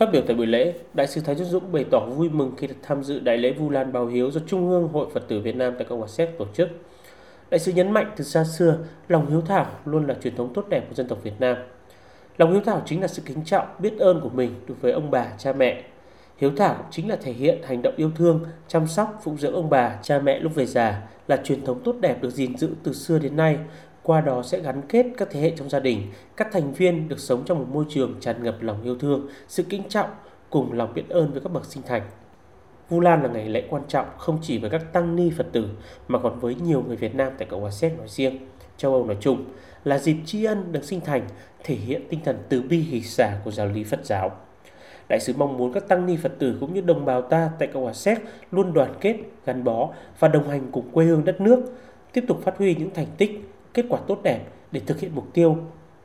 Phát biểu tại buổi lễ, Đại sứ Thái Trúc Dũng bày tỏ vui mừng khi được tham dự đại lễ Vu Lan báo hiếu do Trung ương Hội Phật tử Việt Nam tại Cộng hòa Séc tổ chức. Đại sứ nhấn mạnh từ xa xưa, lòng hiếu thảo luôn là truyền thống tốt đẹp của dân tộc Việt Nam. Lòng hiếu thảo chính là sự kính trọng, biết ơn của mình đối với ông bà, cha mẹ. Hiếu thảo chính là thể hiện hành động yêu thương, chăm sóc, phụng dưỡng ông bà, cha mẹ lúc về già là truyền thống tốt đẹp được gìn giữ từ xưa đến nay, qua đó sẽ gắn kết các thế hệ trong gia đình, các thành viên được sống trong một môi trường tràn ngập lòng yêu thương, sự kính trọng cùng lòng biết ơn với các bậc sinh thành. Vu Lan là ngày lễ quan trọng không chỉ với các tăng ni Phật tử mà còn với nhiều người Việt Nam tại Cộng hòa Séc nói riêng, châu Âu nói chung là dịp tri ân được sinh thành, thể hiện tinh thần từ bi hỷ xả của giáo lý Phật giáo. Đại sứ mong muốn các tăng ni Phật tử cũng như đồng bào ta tại Cộng hòa Séc luôn đoàn kết, gắn bó và đồng hành cùng quê hương đất nước, tiếp tục phát huy những thành tích, kết quả tốt đẹp để thực hiện mục tiêu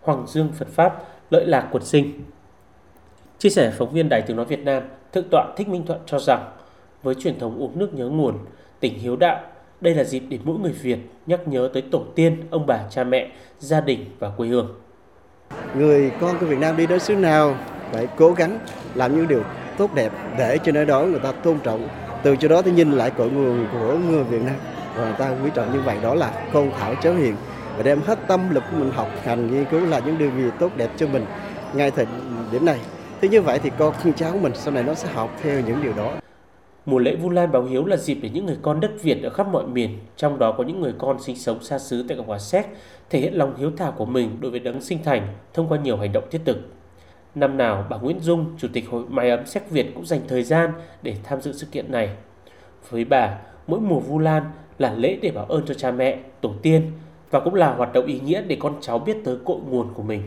Hoàng Dương Phật Pháp, lợi lạc quần sinh. Chia sẻ phóng viên Đài Tiếng Nói Việt Nam, Thượng tọa Thích Minh Thuận cho rằng với truyền thống uống nước nhớ nguồn, tình hiếu đạo, đây là dịp để mỗi người Việt nhắc nhớ tới tổ tiên, ông bà, cha mẹ, gia đình và quê hương. Người con của Việt Nam đi đến xứ nào phải cố gắng làm những điều tốt đẹp để cho nơi đó người ta tôn trọng. Từ chỗ đó thì nhìn lại cội nguồn của người Việt Nam và người ta quý trọng như vậy đó là con thảo cháu hiền và đem hết tâm lực của mình học hành nghiên cứu là những điều gì tốt đẹp cho mình ngay thời điểm này. Thế như vậy thì con cháu mình sau này nó sẽ học theo những điều đó. Mùa lễ Vu Lan báo hiếu là dịp để những người con đất Việt ở khắp mọi miền, trong đó có những người con sinh sống xa xứ tại Cộng hòa Séc, thể hiện lòng hiếu thảo của mình đối với đấng sinh thành thông qua nhiều hành động thiết thực. Năm nào, bà Nguyễn Dung, Chủ tịch Hội Mái ấm Séc Việt cũng dành thời gian để tham dự sự kiện này. Với bà, mỗi mùa Vu Lan là lễ để báo ơn cho cha mẹ, tổ tiên và cũng là hoạt động ý nghĩa để con cháu biết tới cội nguồn của mình.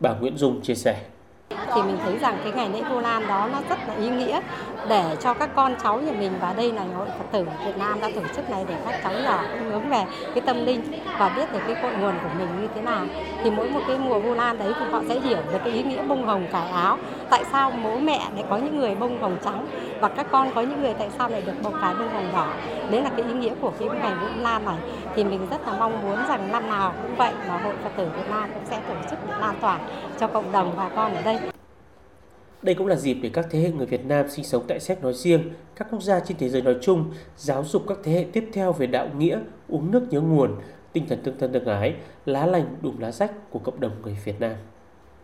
Bà Nguyễn Dung chia sẻ thì mình thấy rằng cái ngày lễ Vu Lan đó nó rất là ý nghĩa để cho các con cháu nhà mình và đây là hội Phật tử Việt Nam đã tổ chức này để các cháu nhỏ hướng về cái tâm linh và biết được cái cội nguồn của mình như thế nào. Thì mỗi một cái mùa Vu Lan đấy thì họ sẽ hiểu được cái ý nghĩa bông hồng cải áo. Tại sao bố mẹ lại có những người bông hồng trắng và các con có những người tại sao lại được bông cái bông hồng đỏ? Đấy là cái ý nghĩa của cái ngày Vu Lan này. Thì mình rất là mong muốn rằng năm nào cũng vậy mà hội Phật tử Việt Nam cũng sẽ tổ chức lan tỏa cho cộng đồng bà con ở đây đây cũng là dịp để các thế hệ người Việt Nam sinh sống tại Séc nói riêng, các quốc gia trên thế giới nói chung giáo dục các thế hệ tiếp theo về đạo nghĩa, uống nước nhớ nguồn, tinh thần tương thân tương ái, lá lành đùm lá rách của cộng đồng người Việt Nam.